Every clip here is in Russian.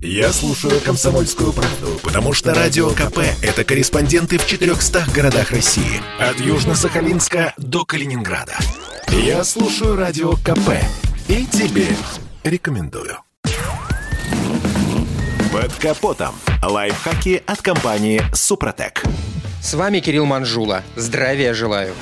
Я слушаю «Комсомольскую правду», потому что «Радио КП» — это корреспонденты в 400 городах России. От Южно-Сахалинска до Калининграда. Я слушаю «Радио КП» и тебе рекомендую. Под капотом. Лайфхаки от компании «Супротек». С вами Кирилл Манжула. Здравия желаю.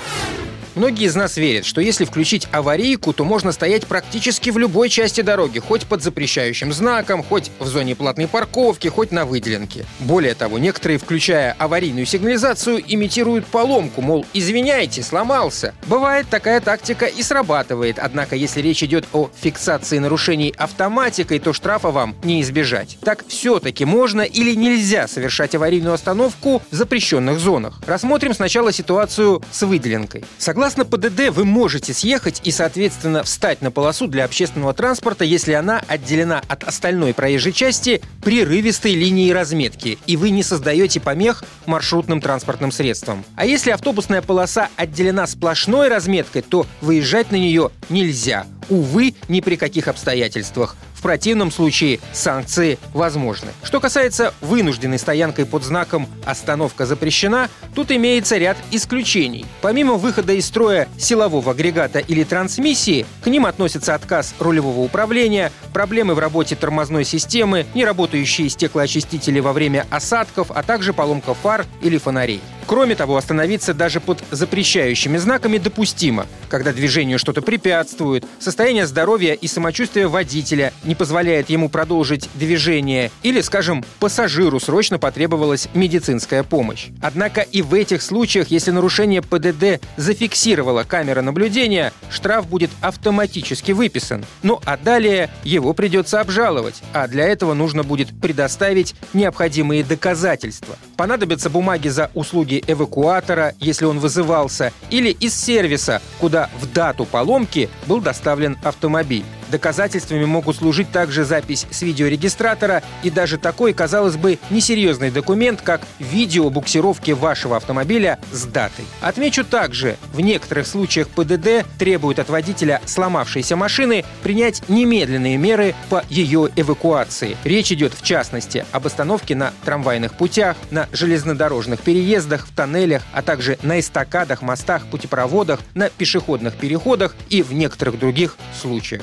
Многие из нас верят, что если включить аварийку, то можно стоять практически в любой части дороги, хоть под запрещающим знаком, хоть в зоне платной парковки, хоть на выделенке. Более того, некоторые, включая аварийную сигнализацию, имитируют поломку, мол, извиняйте, сломался. Бывает, такая тактика и срабатывает, однако если речь идет о фиксации нарушений автоматикой, то штрафа вам не избежать. Так все-таки можно или нельзя совершать аварийную остановку в запрещенных зонах? Рассмотрим сначала ситуацию с выделенкой. Согласно Согласно ПДД, вы можете съехать и, соответственно, встать на полосу для общественного транспорта, если она отделена от остальной проезжей части прерывистой линией разметки, и вы не создаете помех маршрутным транспортным средствам. А если автобусная полоса отделена сплошной разметкой, то выезжать на нее нельзя. Увы, ни при каких обстоятельствах. Противном случае санкции возможны. Что касается вынужденной стоянкой под знаком «Остановка запрещена», тут имеется ряд исключений. Помимо выхода из строя силового агрегата или трансмиссии, к ним относятся отказ рулевого управления, проблемы в работе тормозной системы, неработающие стеклоочистители во время осадков, а также поломка фар или фонарей. Кроме того, остановиться даже под запрещающими знаками допустимо, когда движению что-то препятствует, состояние здоровья и самочувствия водителя не позволяет ему продолжить движение или, скажем, пассажиру срочно потребовалась медицинская помощь. Однако и в этих случаях, если нарушение ПДД зафиксировала камера наблюдения, штраф будет автоматически выписан. Ну а далее его придется обжаловать, а для этого нужно будет предоставить необходимые доказательства. Понадобятся бумаги за услуги услуги эвакуатора, если он вызывался, или из сервиса, куда в дату поломки был доставлен автомобиль. Доказательствами могут служить также запись с видеорегистратора и даже такой, казалось бы, несерьезный документ, как видео буксировки вашего автомобиля с датой. Отмечу также, в некоторых случаях ПДД требует от водителя сломавшейся машины принять немедленные меры по ее эвакуации. Речь идет, в частности, об остановке на трамвайных путях, на железнодорожных переездах, в тоннелях, а также на эстакадах, мостах, путепроводах, на пешеходных переходах и в некоторых других случаях.